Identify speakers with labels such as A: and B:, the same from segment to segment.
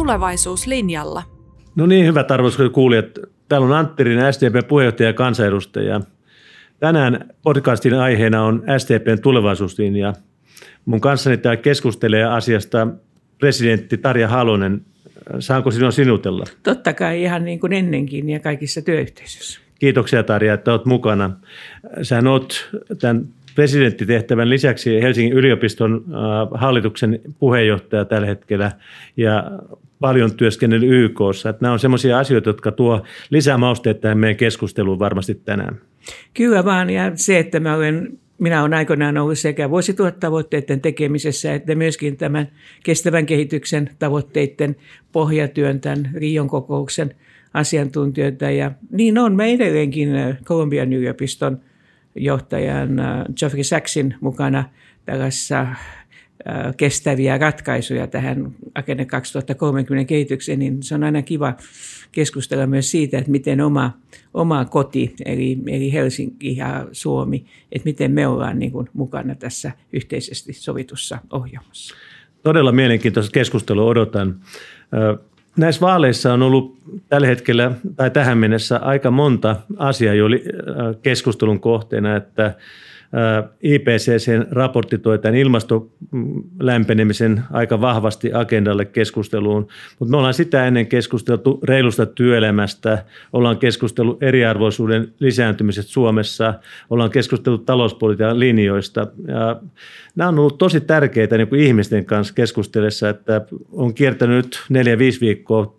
A: tulevaisuuslinjalla.
B: No niin, hyvät arvoisat kuulijat. Täällä on Antti Rinne, SDPn puheenjohtaja ja kansanedustaja. Tänään podcastin aiheena on SDPn tulevaisuuslinja. Mun kanssani täällä keskustelee asiasta presidentti Tarja Halonen. Saanko sinua sinutella?
C: Totta kai ihan niin kuin ennenkin ja kaikissa työyhteisöissä.
B: Kiitoksia Tarja, että olet mukana. Sähän olet tämän presidenttitehtävän lisäksi Helsingin yliopiston äh, hallituksen puheenjohtaja tällä hetkellä ja paljon työskennellyt YKssa. Että nämä on sellaisia asioita, jotka tuo lisää mausteet tähän meidän keskusteluun varmasti tänään.
C: Kyllä vaan, ja se, että mä olen minä olen aikoinaan ollut sekä vuosituhattavoitteiden tekemisessä että myöskin tämän kestävän kehityksen tavoitteiden pohjatyön, tämän Rion kokouksen asiantuntijoita. Ja niin on me edelleenkin Kolumbian yliopiston johtajan Geoffrey Sacksin mukana tällaisessa kestäviä ratkaisuja tähän Agenda 2030 kehitykseen, niin se on aina kiva keskustella myös siitä, että miten oma, oma koti, eli, eli Helsinki ja Suomi, että miten me ollaan niin kuin mukana tässä yhteisesti sovitussa ohjelmassa.
B: Todella mielenkiintoista keskustelua odotan. Näissä vaaleissa on ollut tällä hetkellä tai tähän mennessä aika monta asiaa jo keskustelun kohteena, että IPCCn raportti toi tämän ilmastolämpenemisen aika vahvasti agendalle keskusteluun, mutta me ollaan sitä ennen keskusteltu reilusta työelämästä, ollaan keskustellut eriarvoisuuden lisääntymisestä Suomessa, ollaan keskustellut talouspolitiikan linjoista. Ja nämä on ollut tosi tärkeitä niin kuin ihmisten kanssa keskustellessa, että on kiertänyt neljä, viisi viikkoa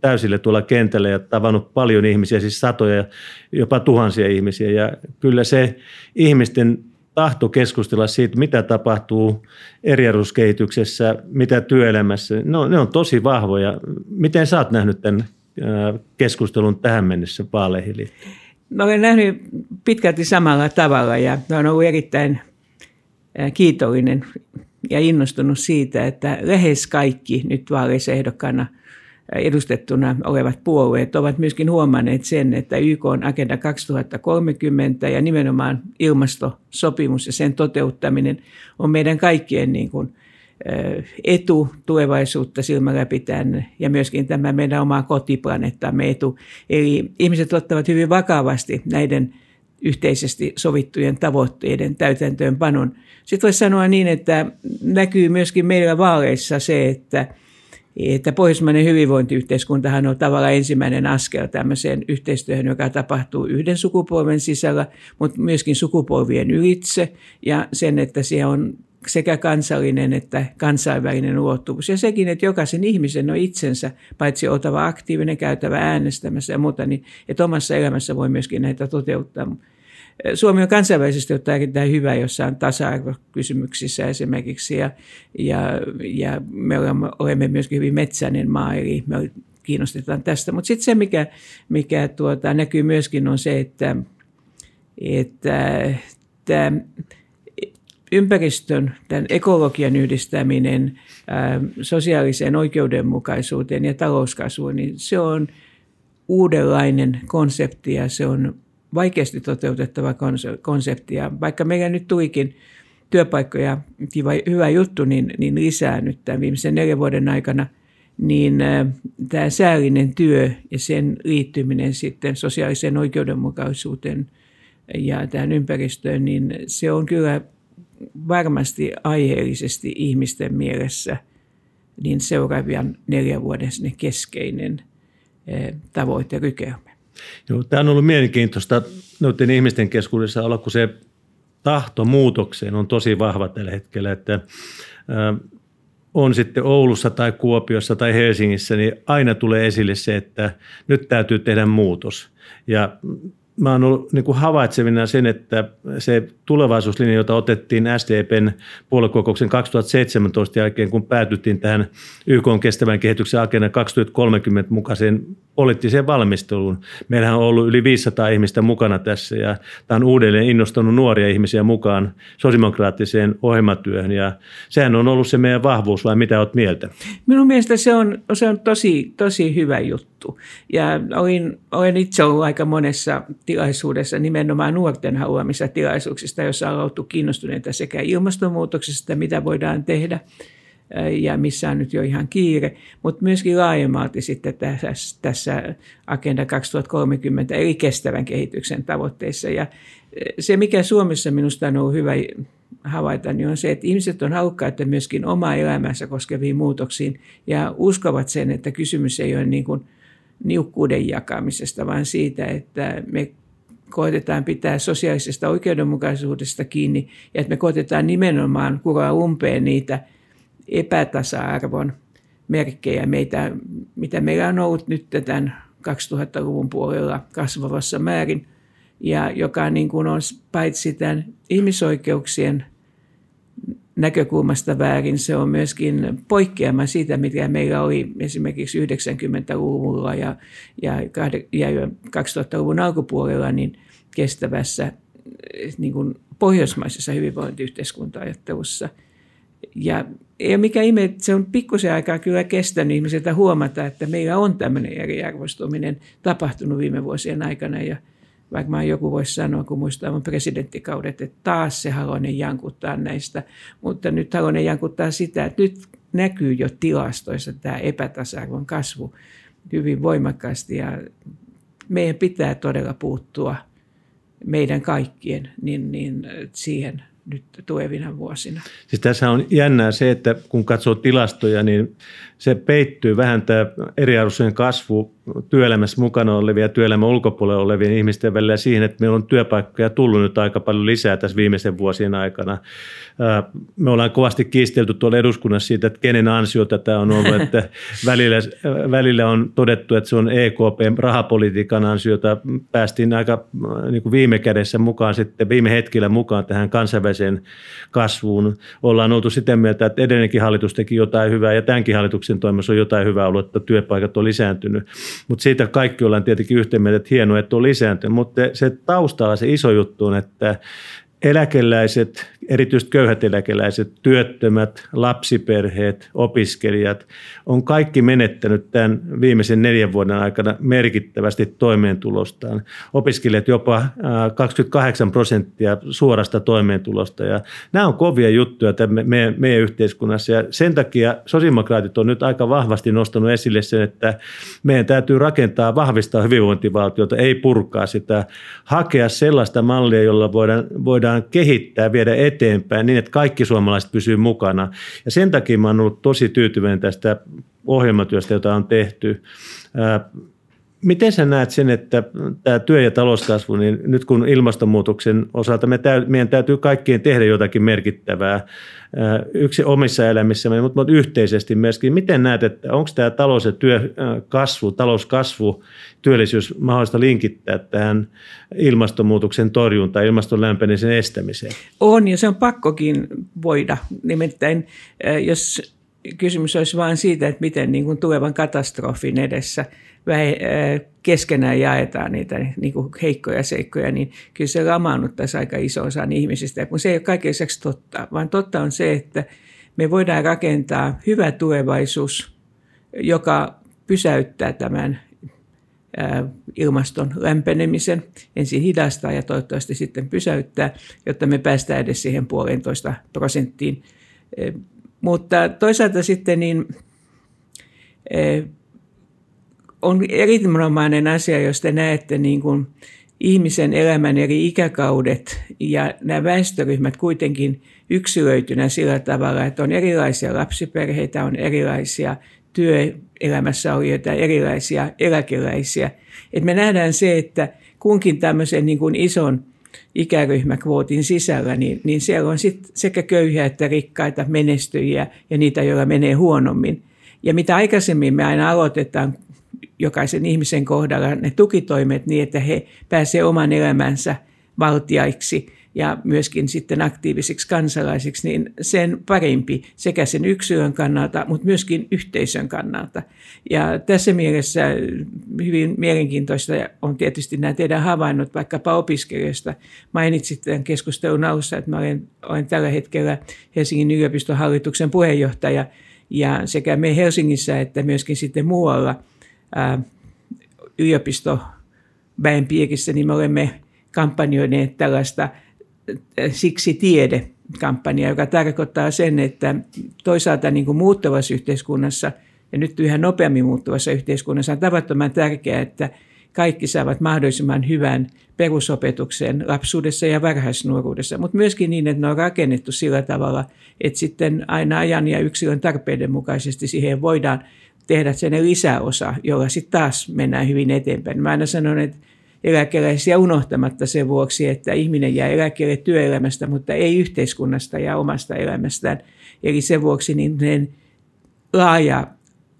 B: täysille tuolla kentällä ja tavannut paljon ihmisiä, siis satoja, jopa tuhansia ihmisiä. Ja kyllä se ihmisten tahto keskustella siitä, mitä tapahtuu eriarvoiskehityksessä, mitä työelämässä, no, ne on tosi vahvoja. Miten sä oot nähnyt tämän keskustelun tähän mennessä vaaleihin liittyen?
C: Mä olen nähnyt pitkälti samalla tavalla ja olen ollut erittäin kiitollinen ja innostunut siitä, että lähes kaikki nyt vaaleissa ehdokkaana edustettuna olevat puolueet ovat myöskin huomanneet sen, että YK on Agenda 2030 ja nimenomaan ilmastosopimus ja sen toteuttaminen on meidän kaikkien niin kuin etu tulevaisuutta silmällä pitäen ja myöskin tämä meidän omaa kotiplaneettamme etu. Eli ihmiset ottavat hyvin vakavasti näiden yhteisesti sovittujen tavoitteiden täytäntöönpanon. Sitten voisi sanoa niin, että näkyy myöskin meillä vaaleissa se, että, että pohjoismainen hyvinvointiyhteiskuntahan on tavallaan ensimmäinen askel tämmöiseen yhteistyöhön, joka tapahtuu yhden sukupolven sisällä, mutta myöskin sukupolvien ylitse ja sen, että siellä on sekä kansallinen että kansainvälinen ulottuvuus. Ja sekin, että jokaisen ihmisen on itsensä, paitsi oltava aktiivinen, käytävä äänestämässä ja muuta, niin että omassa elämässä voi myöskin näitä toteuttaa. Suomi on kansainvälisesti ottaen erittäin hyvä jossain tasa-arvokysymyksissä esimerkiksi ja, ja, ja me olemme, olemme myöskin hyvin metsäinen maa, eli me kiinnostetaan tästä. Mutta sitten se, mikä, mikä tuota, näkyy myöskin on se, että, että että ympäristön, tämän ekologian yhdistäminen ää, sosiaaliseen oikeudenmukaisuuteen ja talouskasvuun, niin se on uudenlainen konsepti ja se on toteutettava konsepti. Ja vaikka meillä nyt tuikin työpaikkoja, kiva, hyvä juttu, niin, niin lisää nyt tämän viimeisen neljän vuoden aikana, niin tämä säällinen työ ja sen liittyminen sitten sosiaaliseen oikeudenmukaisuuteen ja tähän ympäristöön, niin se on kyllä varmasti aiheellisesti ihmisten mielessä niin seuraavan neljän vuoden keskeinen tavoite rykelmä.
B: Joo, tämä on ollut mielenkiintoista noiden ihmisten keskuudessa olla, kun se tahto muutokseen on tosi vahva tällä hetkellä, että on sitten Oulussa tai Kuopiossa tai Helsingissä, niin aina tulee esille se, että nyt täytyy tehdä muutos. Ja mä oon ollut niin kuin havaitsevina sen, että se tulevaisuuslinja, jota otettiin SDPn puoluekokouksen 2017 jälkeen, kun päätyttiin tähän YK on kestävän kehityksen agenda 2030 mukaiseen poliittiseen valmisteluun. Meillähän on ollut yli 500 ihmistä mukana tässä ja tämä on uudelleen innostanut nuoria ihmisiä mukaan sosiaalidemokraattiseen ohjelmatyöhön ja sehän on ollut se meidän vahvuus vai mitä olet mieltä?
C: Minun mielestä se on, se on tosi, tosi hyvä juttu ja olin, olen itse ollut aika monessa tilaisuudessa nimenomaan nuorten haluamissa tilaisuuksista, joissa on oltu kiinnostuneita sekä ilmastonmuutoksesta, mitä voidaan tehdä ja missä on nyt jo ihan kiire, mutta myöskin laajemmalti sitten tässä, tässä Agenda 2030 eli kestävän kehityksen tavoitteissa. Ja se, mikä Suomessa minusta on ollut hyvä havaita, niin on se, että ihmiset on halukkaita myöskin omaa elämänsä koskeviin muutoksiin ja uskovat sen, että kysymys ei ole niin kuin niukkuuden jakamisesta, vaan siitä, että me koetetaan pitää sosiaalisesta oikeudenmukaisuudesta kiinni ja että me koetetaan nimenomaan kuroa umpeen niitä epätasa-arvon merkkejä, meitä, mitä meillä on ollut nyt tämän 2000-luvun puolella kasvavassa määrin, ja joka niin kuin on paitsi tämän ihmisoikeuksien näkökulmasta väärin, se on myöskin poikkeama siitä, mitä meillä oli esimerkiksi 90-luvulla ja, ja, ja 2000-luvun alkupuolella niin kestävässä niin kuin pohjoismaisessa hyvinvointiyhteiskunta-ajattelussa. Ja ole mikä ihme, se on pikkusen aikaa kyllä kestänyt ihmisiltä huomata, että meillä on tämmöinen eriarvoistuminen tapahtunut viime vuosien aikana ja – vaikka joku voisi sanoa, kun muistaa mun presidenttikaudet, että taas se Halonen jankuttaa näistä. Mutta nyt Halonen jankuttaa sitä, että nyt näkyy jo tilastoissa tämä epätasa-arvon kasvu hyvin voimakkaasti ja meidän pitää todella puuttua meidän kaikkien niin, niin siihen nyt tulevina vuosina.
B: Siis tässä on jännää se, että kun katsoo tilastoja, niin se peittyy vähän tämä eriarvoisuuden kasvu työelämässä mukana olevia ja työelämän ulkopuolella olevien ihmisten välillä siihen, että meillä on työpaikkoja tullut nyt aika paljon lisää tässä viimeisen vuosien aikana. Me ollaan kovasti kiistelty tuolla eduskunnassa siitä, että kenen ansiota tämä on ollut, että välillä, välillä on todettu, että se on EKPn rahapolitiikan ansiota. Päästiin aika niin kuin viime kädessä mukaan sitten, viime hetkellä mukaan tähän kansainväliseen kasvuun. Ollaan oltu sitä mieltä, että edellinenkin hallitus teki jotain hyvää ja tämänkin hallituksen toimessa on jotain hyvää ollut, että työpaikat on lisääntynyt. Mutta siitä kaikki ollaan tietenkin yhtä mieltä, että hienoa, että on lisääntynyt. Mutta se taustalla se iso juttu on, että eläkeläiset, erityisesti köyhät eläkeläiset, työttömät, lapsiperheet, opiskelijat on kaikki menettänyt tämän viimeisen neljän vuoden aikana merkittävästi toimeentulostaan. Opiskelijat jopa 28 prosenttia suorasta toimeentulosta ja nämä on kovia juttuja meidän, meidän yhteiskunnassa ja sen takia sosiaalidemokraatit on nyt aika vahvasti nostanut esille sen, että meidän täytyy rakentaa, vahvistaa hyvinvointivaltiota, ei purkaa sitä, hakea sellaista mallia, jolla voidaan, voidaan kehittää, viedä eteenpäin niin, että kaikki suomalaiset pysyvät mukana. Ja sen takia mä olen ollut tosi tyytyväinen tästä ohjelmatyöstä, jota on tehty. Miten sä näet sen, että tämä työ- ja talouskasvu, niin nyt kun ilmastonmuutoksen osalta me täy, meidän täytyy kaikkien tehdä jotakin merkittävää, yksi omissa elämissämme, mutta yhteisesti myöskin. Miten näet, että onko tämä talous- ja työkasvu, talouskasvu, työllisyys mahdollista linkittää tähän ilmastonmuutoksen torjuntaan, ilmaston lämpenemisen estämiseen?
C: On, ja se on pakkokin voida. Nimittäin jos kysymys olisi vain siitä, että miten niin kuin tulevan katastrofin edessä keskenään jaetaan niitä niin kuin heikkoja seikkoja, niin kyllä se lamaannuttaisi aika iso osa ihmisistä. Ja kun se ei ole kaiken lisäksi totta, vaan totta on se, että me voidaan rakentaa hyvä tulevaisuus, joka pysäyttää tämän ilmaston lämpenemisen, ensin hidastaa ja toivottavasti sitten pysäyttää, jotta me päästään edes siihen puolentoista prosenttiin mutta toisaalta sitten niin, eh, on erinomainen asia, jos te näette niin kuin ihmisen elämän eri ikäkaudet ja nämä väestöryhmät kuitenkin yksilöitynä sillä tavalla, että on erilaisia lapsiperheitä, on erilaisia työelämässä olijoita, erilaisia eläkeläisiä. Et me nähdään se, että kunkin tämmöisen niin kuin ison ikäryhmäkvootin sisällä, niin, niin siellä on sit sekä köyhiä että rikkaita menestyjiä ja niitä, joilla menee huonommin. Ja mitä aikaisemmin me aina aloitetaan jokaisen ihmisen kohdalla ne tukitoimet niin, että he pääsevät oman elämänsä valtiaiksi – ja myöskin sitten aktiivisiksi kansalaisiksi, niin sen parempi sekä sen yksilön kannalta, mutta myöskin yhteisön kannalta. Ja tässä mielessä hyvin mielenkiintoista on tietysti nämä teidän havainnot vaikkapa opiskelijoista. Mainitsit tämän keskustelun alussa, että mä olen, olen tällä hetkellä Helsingin yliopiston hallituksen puheenjohtaja ja sekä me Helsingissä että myöskin sitten muualla ää, yliopistoväen piirissä, niin me olemme kampanjoineet tällaista siksi tiede kampanja, joka tarkoittaa sen, että toisaalta niin kuin muuttuvassa yhteiskunnassa ja nyt yhä nopeammin muuttuvassa yhteiskunnassa on tavattoman tärkeää, että kaikki saavat mahdollisimman hyvän perusopetuksen lapsuudessa ja varhaisnuoruudessa, mutta myöskin niin, että ne on rakennettu sillä tavalla, että sitten aina ajan ja yksilön tarpeiden mukaisesti siihen voidaan tehdä sen lisäosa, jolla sitten taas mennään hyvin eteenpäin. Mä aina sanon, että eläkeläisiä unohtamatta sen vuoksi, että ihminen jää eläkkeelle työelämästä, mutta ei yhteiskunnasta ja omasta elämästään. Eli sen vuoksi niin laaja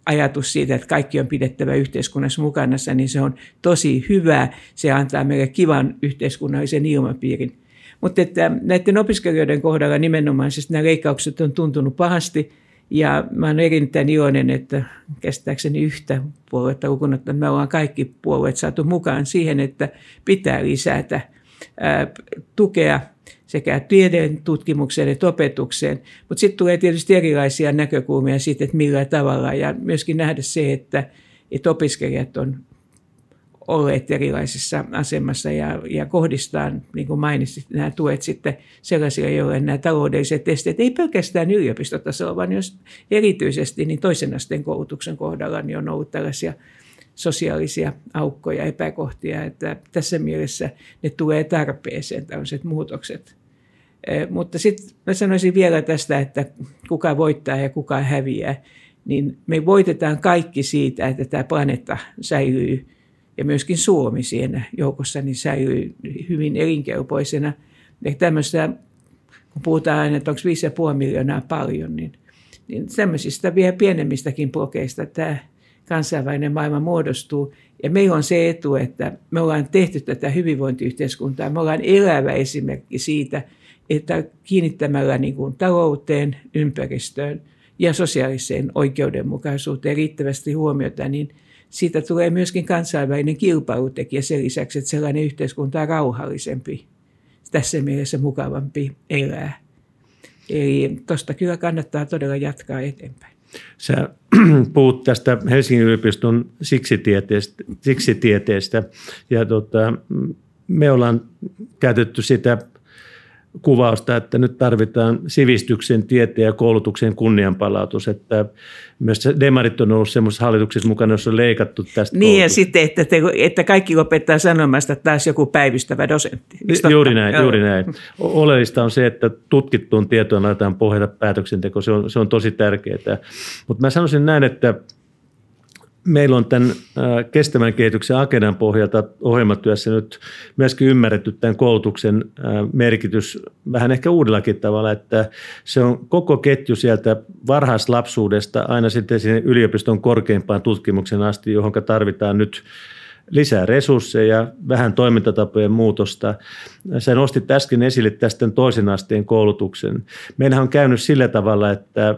C: ajatus siitä, että kaikki on pidettävä yhteiskunnassa mukana, niin se on tosi hyvä. Se antaa meille kivan yhteiskunnallisen ilmapiirin. Mutta että näiden opiskelijoiden kohdalla nimenomaisesti nämä leikkaukset on tuntunut pahasti – ja mä olen erittäin iloinen, että käsittääkseni yhtä puoluetta lukunotta, me ollaan kaikki puolueet saatu mukaan siihen, että pitää lisätä ää, tukea sekä tiedon tutkimukseen että opetukseen. Mutta sitten tulee tietysti erilaisia näkökulmia siitä, että millä tavalla ja myöskin nähdä se, että, että opiskelijat on olleet erilaisessa asemassa ja, ja kohdistaa, niin kuin mainitsit, nämä tuet sitten sellaisille, joille nämä taloudelliset esteet, ei pelkästään yliopistotasolla, vaan jos erityisesti niin toisen asteen koulutuksen kohdalla niin on ollut tällaisia sosiaalisia aukkoja, epäkohtia, että tässä mielessä ne tulee tarpeeseen tällaiset muutokset. Eh, mutta sitten mä sanoisin vielä tästä, että kuka voittaa ja kuka häviää, niin me voitetaan kaikki siitä, että tämä planeetta säilyy ja myöskin Suomi siinä joukossa niin säilyy hyvin elinkelpoisena. Ja tämmöistä, kun puhutaan aina, että onko 5,5 miljoonaa paljon, niin, niin tämmöisistä vielä pienemmistäkin blokeista tämä kansainvälinen maailma muodostuu. Ja meillä on se etu, että me ollaan tehty tätä hyvinvointiyhteiskuntaa. Me ollaan elävä esimerkki siitä, että kiinnittämällä niin kuin talouteen, ympäristöön ja sosiaaliseen oikeudenmukaisuuteen riittävästi huomiota, niin – siitä tulee myöskin kansainvälinen kilpailutekijä sen lisäksi, että sellainen yhteiskunta on rauhallisempi, tässä mielessä mukavampi elää. Eli tuosta kyllä kannattaa todella jatkaa eteenpäin.
B: Sä puhut tästä Helsingin yliopiston siksitieteestä, siksitieteestä ja tota, me ollaan käytetty sitä kuvausta, että nyt tarvitaan sivistyksen, tieteen ja koulutuksen kunnianpalautus. Että myös demarit on ollut semmoisessa hallituksessa mukana, jossa on leikattu tästä
C: Niin ja sitten, että, te, että kaikki lopettaa sanomasta, että taas joku päivystävä dosentti.
B: Juuri näin, juuri näin. Oleellista on se, että tutkittuun tietoon laitetaan pohjata päätöksenteko. Se on, se on tosi tärkeää. Mutta mä sanoisin näin, että meillä on tämän kestävän kehityksen agendan pohjalta ohjelmatyössä nyt myöskin ymmärretty tämän koulutuksen merkitys vähän ehkä uudellakin tavalla, että se on koko ketju sieltä varhaislapsuudesta aina sitten sinne yliopiston korkeimpaan tutkimuksen asti, johon tarvitaan nyt lisää resursseja, vähän toimintatapojen muutosta. Sä nostit äsken esille tästä toisen asteen koulutuksen. Meillähän on käynyt sillä tavalla, että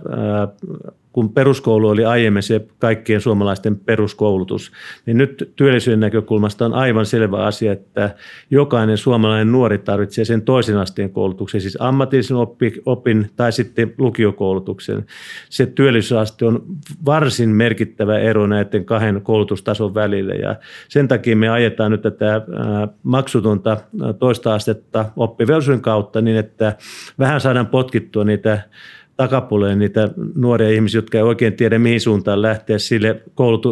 B: kun peruskoulu oli aiemmin se kaikkien suomalaisten peruskoulutus, niin nyt työllisyyden näkökulmasta on aivan selvä asia, että jokainen suomalainen nuori tarvitsee sen toisen asteen koulutuksen, siis ammatillisen opin tai sitten lukiokoulutuksen. Se työllisyysaste on varsin merkittävä ero näiden kahden koulutustason välillä ja sen takia me ajetaan nyt tätä maksutonta toista astetta oppivelvollisuuden kautta niin, että vähän saadaan potkittua niitä takapuoleen niitä nuoria ihmisiä, jotka ei oikein tiedä mihin suuntaan lähteä sille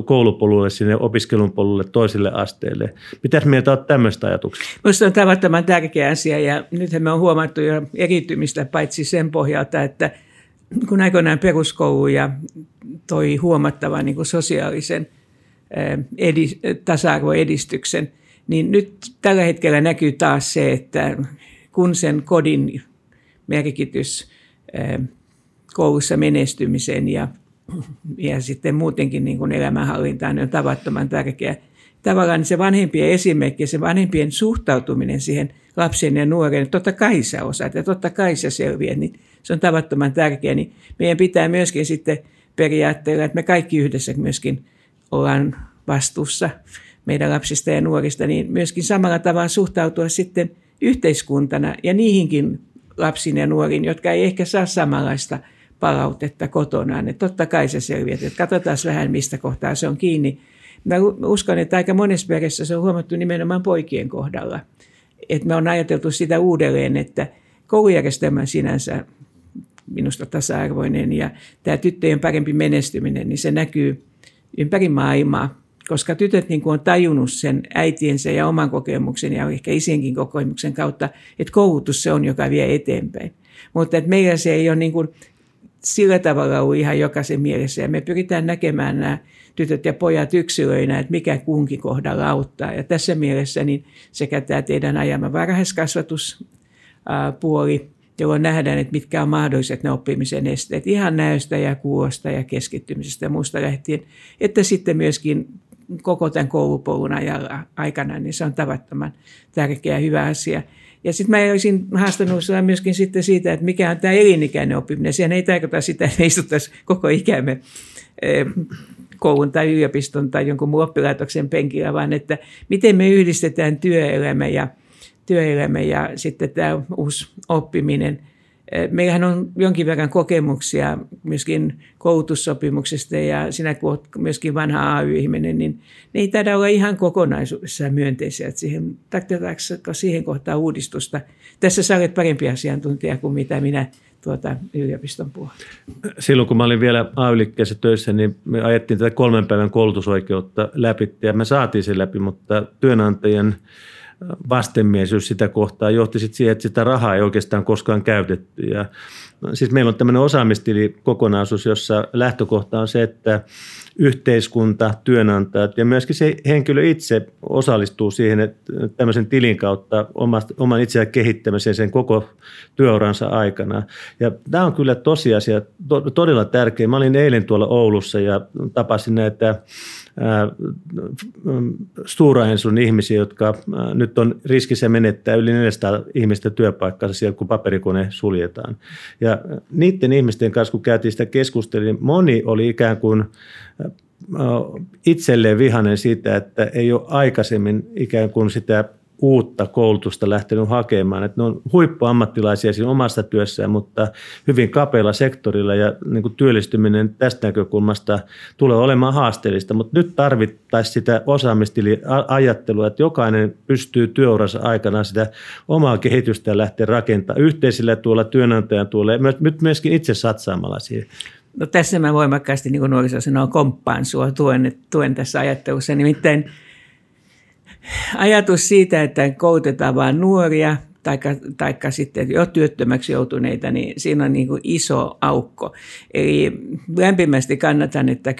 B: koulupolulle, sinne opiskelun polulle toiselle asteelle. Mitäs mieltä olet tämmöistä ajatuksia?
C: Minusta on tavattoman tärkeä asia ja nythän me on huomattu jo eritymistä paitsi sen pohjalta, että kun aikoinaan peruskoulu ja toi huomattavan niin kuin sosiaalisen edis, tasa-arvoedistyksen, niin nyt tällä hetkellä näkyy taas se, että kun sen kodin merkitys koulussa menestymisen ja, ja sitten muutenkin niin kuin elämänhallintaan on tavattoman tärkeä. Tavallaan se vanhempien esimerkki se vanhempien suhtautuminen siihen lapsen ja nuoren, totta kai sä osaat ja totta kai sä selviät, niin se on tavattoman tärkeä. Niin meidän pitää myöskin sitten periaatteella, että me kaikki yhdessä myöskin ollaan vastuussa meidän lapsista ja nuorista, niin myöskin samalla tavalla suhtautua sitten yhteiskuntana ja niihinkin lapsiin ja nuoriin, jotka ei ehkä saa samanlaista – palautetta kotonaan. Että totta kai se selviät, että katsotaan vähän mistä kohtaa se on kiinni. Mä uskon, että aika monessa perheessä se on huomattu nimenomaan poikien kohdalla. Että me on ajateltu sitä uudelleen, että koulujärjestelmä sinänsä minusta tasa-arvoinen ja tämä tyttöjen parempi menestyminen, niin se näkyy ympäri maailmaa, koska tytöt niin on tajunnut sen äitiensä ja oman kokemuksen ja ehkä isienkin kokemuksen kautta, että koulutus se on, joka vie eteenpäin. Mutta että meillä se ei ole niin kuin sillä tavalla ollut ihan jokaisen mielessä ja me pyritään näkemään nämä tytöt ja pojat yksilöinä, että mikä kunkin kohdalla auttaa. Ja tässä mielessä niin sekä tämä teidän ajama varhaiskasvatuspuoli, jolloin nähdään, että mitkä on mahdolliset ne oppimisen esteet ihan näöstä ja kuosta ja keskittymisestä ja muusta lähtien, että sitten myöskin koko tämän koulupolun ajalla aikana, niin se on tavattoman tärkeä ja hyvä asia. Ja sitten mä olisin haastanut myöskin sitten siitä, että mikä on tämä elinikäinen oppiminen. Sehän ei tarkoita sitä, että istuttaisiin koko ikämme eh, koulun tai yliopiston tai jonkun muun oppilaitoksen penkillä, vaan että miten me yhdistetään työelämä ja, työelämä ja sitten tämä uusi oppiminen. Meillähän on jonkin verran kokemuksia myöskin koulutussopimuksesta ja sinä kun olet myöskin vanha AY-ihminen, niin ne ei taida olla ihan kokonaisuudessaan myönteisiä. Että siihen, siihen kohtaan uudistusta? Tässä sä olet parempi asiantuntija kuin mitä minä tuota, yliopiston puolella.
B: Silloin kun mä olin vielä ay töissä, niin me ajettiin tätä kolmen päivän koulutusoikeutta läpi ja me saatiin sen läpi, mutta työnantajien vastenmielisyys sitä kohtaa johti sitten siihen, että sitä rahaa ei oikeastaan koskaan käytetty. Ja, siis meillä on tämmöinen osaamistili kokonaisuus, jossa lähtökohta on se, että yhteiskunta, työnantajat ja myöskin se henkilö itse osallistuu siihen että tämmöisen tilin kautta oman itseään kehittämiseen sen koko työuransa aikana. Ja tämä on kyllä tosiasia, todella tärkeä. Mä olin eilen tuolla Oulussa ja tapasin näitä Stora ihmisiä, jotka nyt on riskissä menettää yli 400 ihmistä työpaikkansa siellä, kun paperikone suljetaan. Ja niiden ihmisten kanssa, kun käytiin sitä keskustelua, niin moni oli ikään kuin itselleen vihanen siitä, että ei ole aikaisemmin ikään kuin sitä uutta koulutusta lähtenyt hakemaan. Että ne on huippuammattilaisia siinä omassa työssään, mutta hyvin kapealla sektorilla ja niin kuin työllistyminen tästä näkökulmasta tulee olemaan haasteellista. Mutta nyt tarvittaisiin sitä osaamistiliajattelua, että jokainen pystyy työuransa aikana sitä omaa kehitystä lähteä rakentamaan yhteisillä tuolla työnantajan tuolla ja nyt myöskin itse satsaamalla siihen.
C: No tässä mä voimakkaasti, niin kuin nuoriso sanoo, komppaan sua, tuen, tuen tässä ajattelussa. Nimittäin ajatus siitä, että koulutetaan vain nuoria, taikka sitten jo työttömäksi joutuneita, niin siinä on niin kuin iso aukko. Eli lämpimästi kannatan, että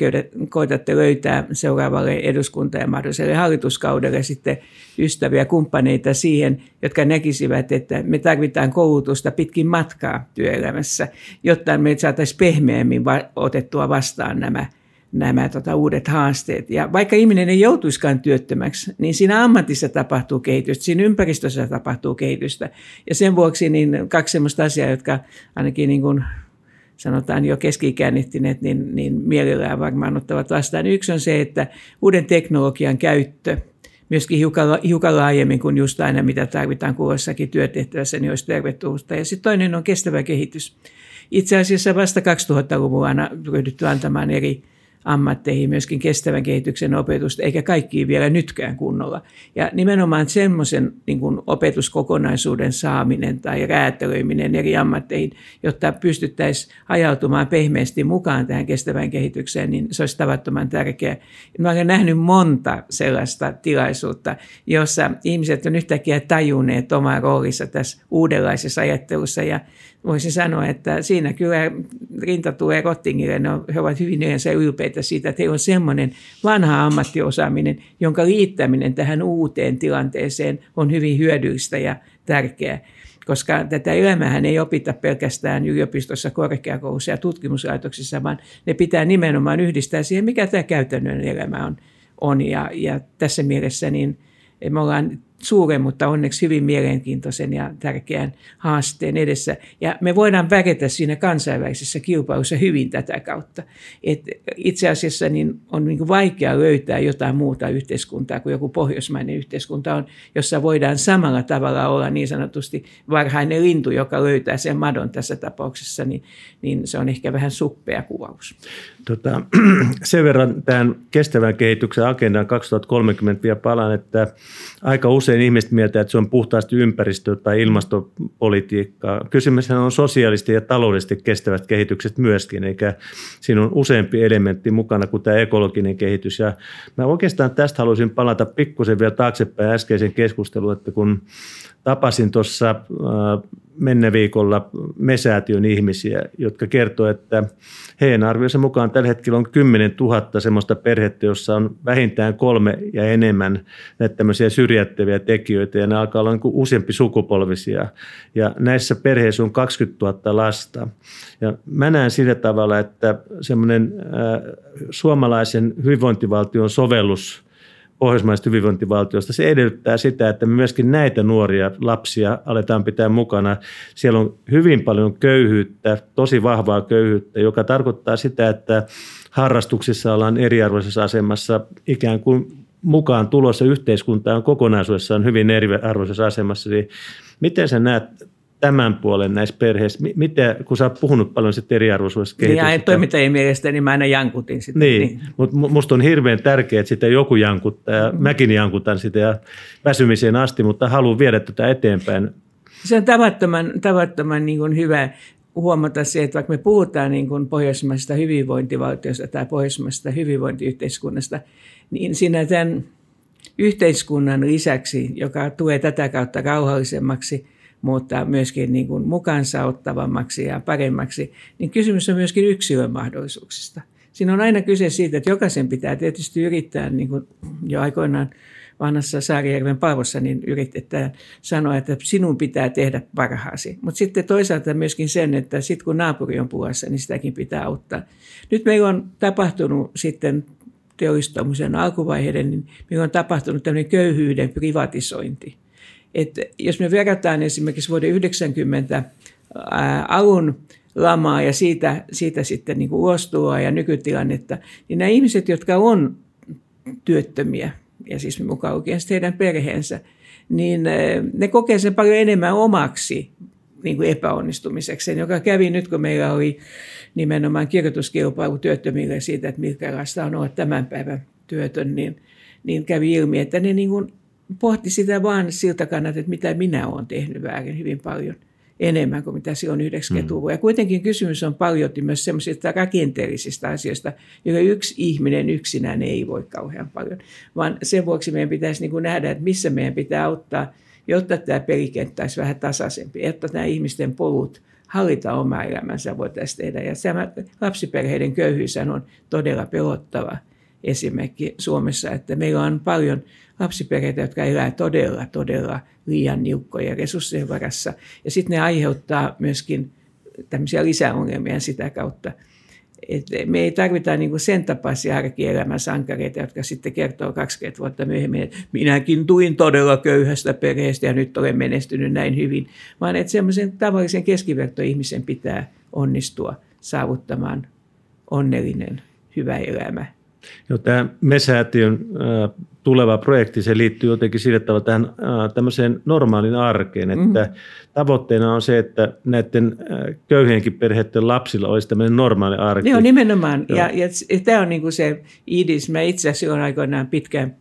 C: koetatte löytää seuraavalle eduskunta- ja mahdolliselle hallituskaudelle sitten ystäviä, kumppaneita siihen, jotka näkisivät, että me tarvitaan koulutusta pitkin matkaa työelämässä, jotta me saataisiin pehmeämmin otettua vastaan nämä nämä tota, uudet haasteet. Ja vaikka ihminen ei joutuiskaan työttömäksi, niin siinä ammatissa tapahtuu kehitystä, siinä ympäristössä tapahtuu kehitystä. Ja sen vuoksi niin kaksi sellaista asiaa, jotka ainakin niin kuin sanotaan jo keski niin, niin mielellään varmaan ottavat vastaan. Yksi on se, että uuden teknologian käyttö, myöskin hiukan, hiukan laajemmin kuin just aina, mitä tarvitaan kulloissakin työtehtävässä, niin olisi tervetullutta. Ja sitten toinen on kestävä kehitys. Itse asiassa vasta 2000-luvulla on ryhdytty antamaan eri ammatteihin myöskin kestävän kehityksen opetusta, eikä kaikki vielä nytkään kunnolla. Ja nimenomaan semmoisen niin opetuskokonaisuuden saaminen tai räätälöiminen eri ammatteihin, jotta pystyttäisiin ajautumaan pehmeästi mukaan tähän kestävään kehitykseen, niin se olisi tavattoman tärkeää. Mä olen nähnyt monta sellaista tilaisuutta, jossa ihmiset on yhtäkkiä tajunneet omaa roolissa tässä uudenlaisessa ajattelussa ja voisin sanoa, että siinä kyllä rinta tulee Rottingille. No, he ovat hyvin yleensä ylpeitä siitä, että heillä on semmoinen vanha ammattiosaaminen, jonka liittäminen tähän uuteen tilanteeseen on hyvin hyödyllistä ja tärkeää. Koska tätä elämäähän ei opita pelkästään yliopistossa, korkeakoulussa ja tutkimuslaitoksissa, vaan ne pitää nimenomaan yhdistää siihen, mikä tämä käytännön elämä on. on. Ja, ja tässä mielessä niin me ollaan suuren, mutta onneksi hyvin mielenkiintoisen ja tärkeän haasteen edessä. Ja me voidaan väketä siinä kansainvälisessä kilpailussa hyvin tätä kautta. Et itse asiassa niin on niin vaikea löytää jotain muuta yhteiskuntaa kuin joku pohjoismainen yhteiskunta on, jossa voidaan samalla tavalla olla niin sanotusti varhainen lintu, joka löytää sen madon tässä tapauksessa, niin, niin se on ehkä vähän suppea kuvaus.
B: Tota, sen verran tämän kestävän kehityksen agendan 2030 vielä palaan, että aika usein usein ihmiset mieltä, että se on puhtaasti ympäristö- tai ilmastopolitiikkaa. Kysymys on sosiaalisesti ja taloudellisesti kestävät kehitykset myöskin, eikä siinä on useampi elementti mukana kuin tämä ekologinen kehitys. Ja mä oikeastaan tästä haluaisin palata pikkusen vielä taaksepäin äskeisen keskusteluun, että kun tapasin tuossa äh, menne viikolla mesäätiön ihmisiä, jotka kertovat, että heidän arvionsa mukaan tällä hetkellä on 10 000 sellaista perhettä, jossa on vähintään kolme ja enemmän näitä tämmöisiä syrjäyttäviä tekijöitä, ja ne alkaa olla niin useampi sukupolvisia. Ja näissä perheissä on 20 000 lasta. Ja mä näen sillä tavalla, että semmoinen äh, suomalaisen hyvinvointivaltion sovellus – pohjoismaisesta hyvinvointivaltiosta. Se edellyttää sitä, että me myöskin näitä nuoria lapsia aletaan pitää mukana. Siellä on hyvin paljon köyhyyttä, tosi vahvaa köyhyyttä, joka tarkoittaa sitä, että harrastuksissa ollaan eriarvoisessa asemassa ikään kuin mukaan tulossa yhteiskuntaan kokonaisuudessaan hyvin eriarvoisessa asemassa. Miten sä näet tämän puolen näissä perheissä? Miten, kun sä oot puhunut paljon sitten eriarvoisuudesta kehityksestä.
C: Niin, toimittajien mielestä, niin mä aina jankutin sitä.
B: Niin, niin. mutta musta on hirveän tärkeää, että sitä joku jankuttaa ja mm. mäkin jankutan sitä ja väsymiseen asti, mutta haluan viedä tätä eteenpäin.
C: Se on tavattoman, tavattoman niin kuin hyvä huomata se, että vaikka me puhutaan niin kuin pohjoismaisesta hyvinvointivaltiosta tai pohjoismaisesta hyvinvointiyhteiskunnasta, niin siinä tämän yhteiskunnan lisäksi, joka tulee tätä kautta rauhallisemmaksi – mutta myöskin niin kuin mukaansa ottavammaksi ja paremmaksi, niin kysymys on myöskin yksilön mahdollisuuksista. Siinä on aina kyse siitä, että jokaisen pitää tietysti yrittää, niin kuin jo aikoinaan vanhassa Saarijärven Paavossa, niin yritetään sanoa, että sinun pitää tehdä parhaasi. Mutta sitten toisaalta myöskin sen, että sitten kun naapuri on pulassa, niin sitäkin pitää auttaa. Nyt meillä on tapahtunut sitten teollistumisen alkuvaiheiden, niin meillä on tapahtunut tämmöinen köyhyyden privatisointi. Että jos me verrataan esimerkiksi vuoden 90 alun lamaa ja siitä, siitä sitten niin ulostuloa ja nykytilannetta, niin nämä ihmiset, jotka on työttömiä, ja siis mukaan lukien heidän perheensä, niin ne kokee sen paljon enemmän omaksi niin kuin epäonnistumiseksi, joka kävi nyt, kun meillä oli nimenomaan kirjoituskilpailu työttömille siitä, että miltä on olla tämän päivän työtön, niin, niin kävi ilmi, että ne niin kuin pohti sitä vaan siltä kannalta, että mitä minä olen tehnyt väärin hyvin paljon enemmän kuin mitä silloin 90-luvulla. Mm. Ja kuitenkin kysymys on paljon myös sellaisista rakenteellisista asioista, joilla yksi ihminen yksinään ei voi kauhean paljon. Vaan sen vuoksi meidän pitäisi niin kuin nähdä, että missä meidän pitää ottaa, jotta tämä pelikenttä olisi vähän tasaisempi, jotta nämä ihmisten polut hallita omaa elämänsä voitaisiin tehdä. Ja tämä lapsiperheiden köyhyys on todella pelottava esimerkki Suomessa, että meillä on paljon – lapsiperheitä, jotka elää todella, todella liian niukkoja resurssien varassa. Ja sitten ne aiheuttaa myöskin tämmöisiä lisäongelmia sitä kautta. Et me ei tarvita niinku sen tapaisia arkielämän sankareita, jotka sitten kertoo 20 vuotta myöhemmin, että minäkin tuin todella köyhästä perheestä ja nyt olen menestynyt näin hyvin, vaan että semmoisen tavallisen keskivertoihmisen pitää onnistua saavuttamaan onnellinen, hyvä elämä.
B: Joo, tämä MESäätiön tuleva projekti, se liittyy jotenkin sillä tavalla tähän tämmöiseen normaalin arkeen, että mm. tavoitteena on se, että näiden köyhienkin perheiden lapsilla olisi tämmöinen normaali arki.
C: Joo, nimenomaan. Joo. Ja, ja, ja tämä on niin kuin se idis. Mä itse asiassa silloin aikoinaan pitkään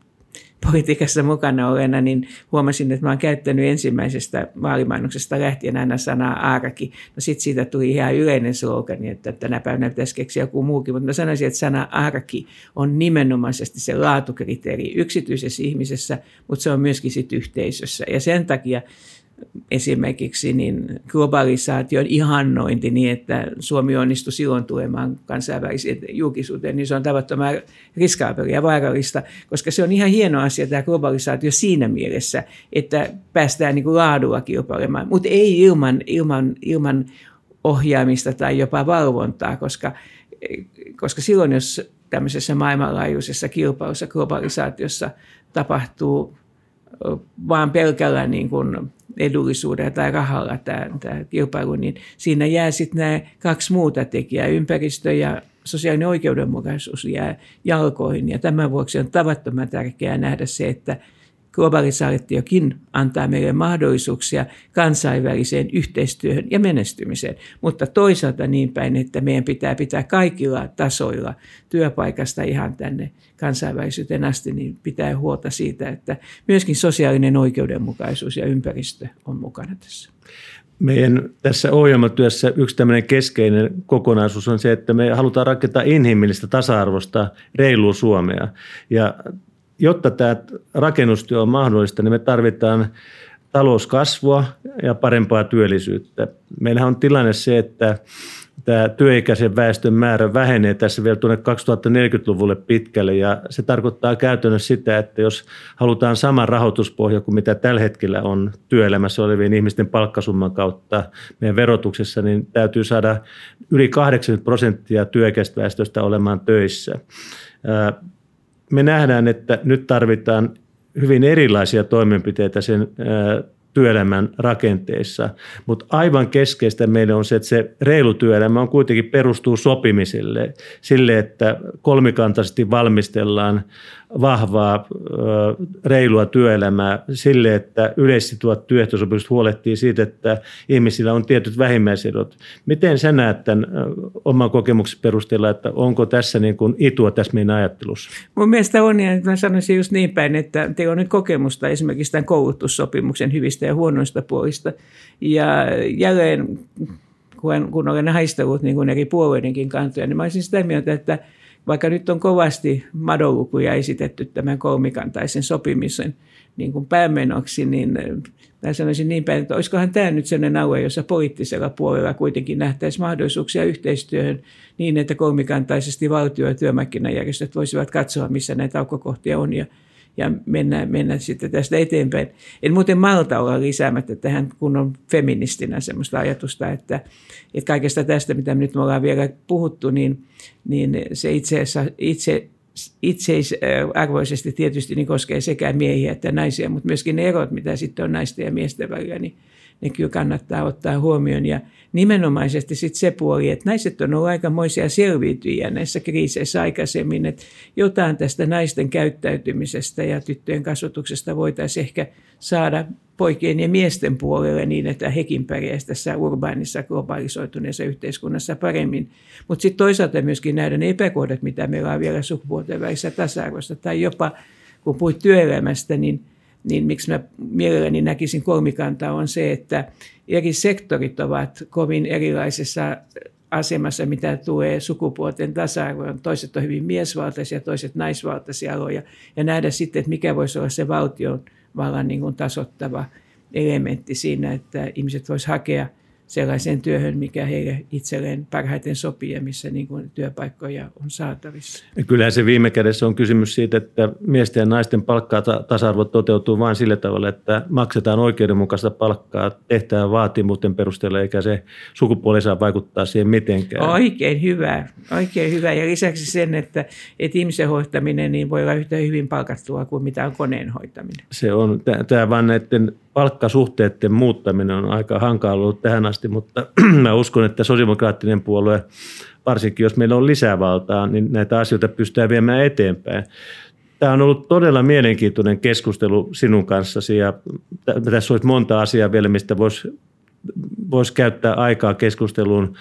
C: politiikassa mukana olena, niin huomasin, että mä oon käyttänyt ensimmäisestä vaalimainoksesta lähtien aina sanaa arki. No sitten siitä tuli ihan yleinen slogani, että tänä päivänä pitäisi keksiä joku muukin, mutta mä sanoisin, että sana arki on nimenomaisesti se laatukriteeri yksityisessä ihmisessä, mutta se on myöskin sitten yhteisössä. Ja sen takia esimerkiksi niin globalisaation ihannointi niin, että Suomi onnistui silloin tulemaan kansainväliseen julkisuuteen, niin se on tavattoman riskaapelia ja vaarallista, koska se on ihan hieno asia tämä globalisaatio siinä mielessä, että päästään niin kuin laadulla kilpailemaan, mutta ei ilman, ilman, ilman ohjaamista tai jopa valvontaa, koska, koska silloin jos tämmöisessä maailmanlaajuisessa kilpailussa, globalisaatiossa tapahtuu vaan pelkällä niin kuin edullisuudella tai rahalla tämä, tämä kilpailu, niin siinä jää sitten nämä kaksi muuta tekijää, ympäristö ja sosiaalinen oikeudenmukaisuus jää jalkoihin. Ja tämän vuoksi on tavattoman tärkeää nähdä se, että globalisaatiokin antaa meille mahdollisuuksia kansainväliseen yhteistyöhön ja menestymiseen, mutta toisaalta niin päin, että meidän pitää pitää kaikilla tasoilla työpaikasta ihan tänne kansainvälisyyteen asti, niin pitää huolta siitä, että myöskin sosiaalinen oikeudenmukaisuus ja ympäristö on mukana tässä.
B: Meidän tässä ohjelmatyössä yksi tämmöinen keskeinen kokonaisuus on se, että me halutaan rakentaa inhimillistä tasa-arvosta reilua Suomea. Ja jotta tämä rakennustyö on mahdollista, niin me tarvitaan talouskasvua ja parempaa työllisyyttä. Meillähän on tilanne se, että tämä työikäisen väestön määrä vähenee tässä vielä tuonne 2040-luvulle pitkälle ja se tarkoittaa käytännössä sitä, että jos halutaan sama rahoituspohja kuin mitä tällä hetkellä on työelämässä olevien ihmisten palkkasumman kautta meidän verotuksessa, niin täytyy saada yli 80 prosenttia työikäistä väestöstä olemaan töissä. Me nähdään, että nyt tarvitaan hyvin erilaisia toimenpiteitä sen työelämän rakenteissa. Mutta aivan keskeistä meille on se, että se reilu työelämä on kuitenkin perustuu sopimiselle, sille, että kolmikantaisesti valmistellaan vahvaa, reilua työelämää sille, että yleissitovat työehtosopimukset huolehtii siitä, että ihmisillä on tietyt vähimmäisedot. Miten sä näet tämän oman kokemuksen perusteella, että onko tässä niin kuin itua tässä meidän ajattelussa?
C: Mun mielestä on, ja mä sanoisin just niin päin, että teillä on nyt kokemusta esimerkiksi tämän koulutussopimuksen hyvistä ja huonoista puolista. Ja jälleen, kun olen haistellut niin kuin eri puolueidenkin kantoja, niin mä olisin sitä mieltä, että – vaikka nyt on kovasti madolukuja esitetty tämän kolmikantaisen sopimisen niin kuin päämenoksi, niin mä sanoisin niin päin, että olisikohan tämä nyt sellainen alue, jossa poliittisella puolella kuitenkin nähtäisi mahdollisuuksia yhteistyöhön niin, että kolmikantaisesti valtio- ja työmarkkinajärjestöt voisivat katsoa, missä näitä aukkokohtia on ja ja mennä, mennä sitten tästä eteenpäin. En muuten malta olla lisäämättä tähän kunnon feministinä sellaista ajatusta, että, että kaikesta tästä, mitä nyt me ollaan vielä puhuttu, niin, niin se itse asiassa itse itseisarvoisesti tietysti niin koskee sekä miehiä että naisia, mutta myöskin ne erot, mitä sitten on naisten ja miesten välillä, niin ne kyllä kannattaa ottaa huomioon. Ja nimenomaisesti sitten se puoli, että naiset on ollut aikamoisia selviytyjiä näissä kriiseissä aikaisemmin, että jotain tästä naisten käyttäytymisestä ja tyttöjen kasvatuksesta voitaisiin ehkä saada poikien ja miesten puolelle niin, että hekin pärjäisivät tässä urbaanissa globalisoituneessa yhteiskunnassa paremmin. Mutta sitten toisaalta myöskin nähdä ne epäkohdat, mitä meillä on vielä sukupuolten välissä tasa-arvosta, tai jopa kun puhuit työelämästä, niin – niin miksi mä mielelläni näkisin kolmikantaa on se, että eri sektorit ovat kovin erilaisessa asemassa, mitä tulee sukupuolten tasa-arvoon. Toiset on hyvin miesvaltaisia, toiset naisvaltaisia aloja. Ja nähdä sitten, että mikä voisi olla se valtion vallan niin tasottava elementti siinä, että ihmiset voisivat hakea – sellaiseen työhön, mikä heille itselleen parhaiten sopii ja missä niin kuin työpaikkoja on saatavissa.
B: Kyllähän se viime kädessä on kysymys siitä, että miesten ja naisten palkkaa tasa-arvo toteutuu vain sillä tavalla, että maksetaan oikeudenmukaista palkkaa tehtävän vaatimusten perusteella, eikä se sukupuoli saa vaikuttaa siihen mitenkään.
C: Oikein hyvä, oikein hyvä. Ja lisäksi sen, että, että ihmisen hoitaminen niin voi olla yhtä hyvin palkattua kuin mitä on koneen hoitaminen.
B: Se on, tämä vaan näiden palkkasuhteiden muuttaminen on aika hankala ollut tähän asti, mutta mä uskon, että sosiaalidemokraattinen puolue, varsinkin jos meillä on lisävaltaa, niin näitä asioita pystytään viemään eteenpäin. Tämä on ollut todella mielenkiintoinen keskustelu sinun kanssasi ja tässä olisi monta asiaa vielä, mistä voisi voisi käyttää aikaa keskusteluun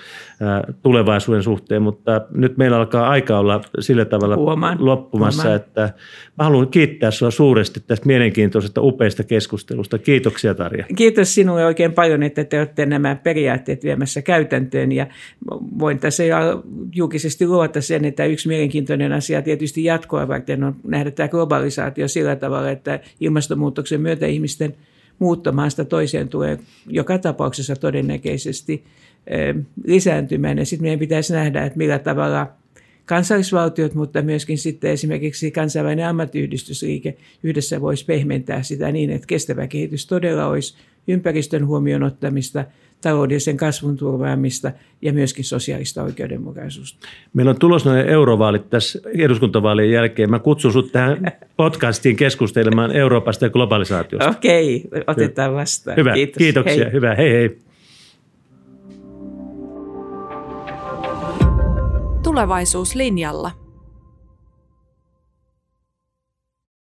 B: tulevaisuuden suhteen, mutta nyt meillä alkaa aika olla sillä tavalla Huomaan. loppumassa, Huomaan. että mä haluan kiittää sinua suuresti tästä mielenkiintoisesta upeasta keskustelusta. Kiitoksia Tarja.
C: Kiitos sinulle oikein paljon, että te olette nämä periaatteet viemässä käytäntöön ja voin tässä julkisesti luota sen, että yksi mielenkiintoinen asia tietysti jatkoa varten on nähdä tämä globalisaatio sillä tavalla, että ilmastonmuutoksen myötä ihmisten – muuttamaasta toiseen tulee joka tapauksessa todennäköisesti lisääntymään. Ja sitten meidän pitäisi nähdä, että millä tavalla kansallisvaltiot, mutta myöskin sitten esimerkiksi kansainvälinen ammattiyhdistysliike yhdessä voisi pehmentää sitä niin, että kestävä kehitys todella olisi ympäristön huomioon ottamista – taloudellisen kasvun turvaamista ja myöskin sosiaalista oikeudenmukaisuutta.
B: Meillä on tulossa noin eurovaalit tässä eduskuntavaalien jälkeen. Mä kutsun sinut tähän podcastiin keskustelemaan Euroopasta ja globalisaatiosta.
C: Okei, otetaan vastaan.
B: Hyvä, Kiitos. kiitoksia. Hei. Hyvä, hei hei.
A: Tulevaisuuslinjalla.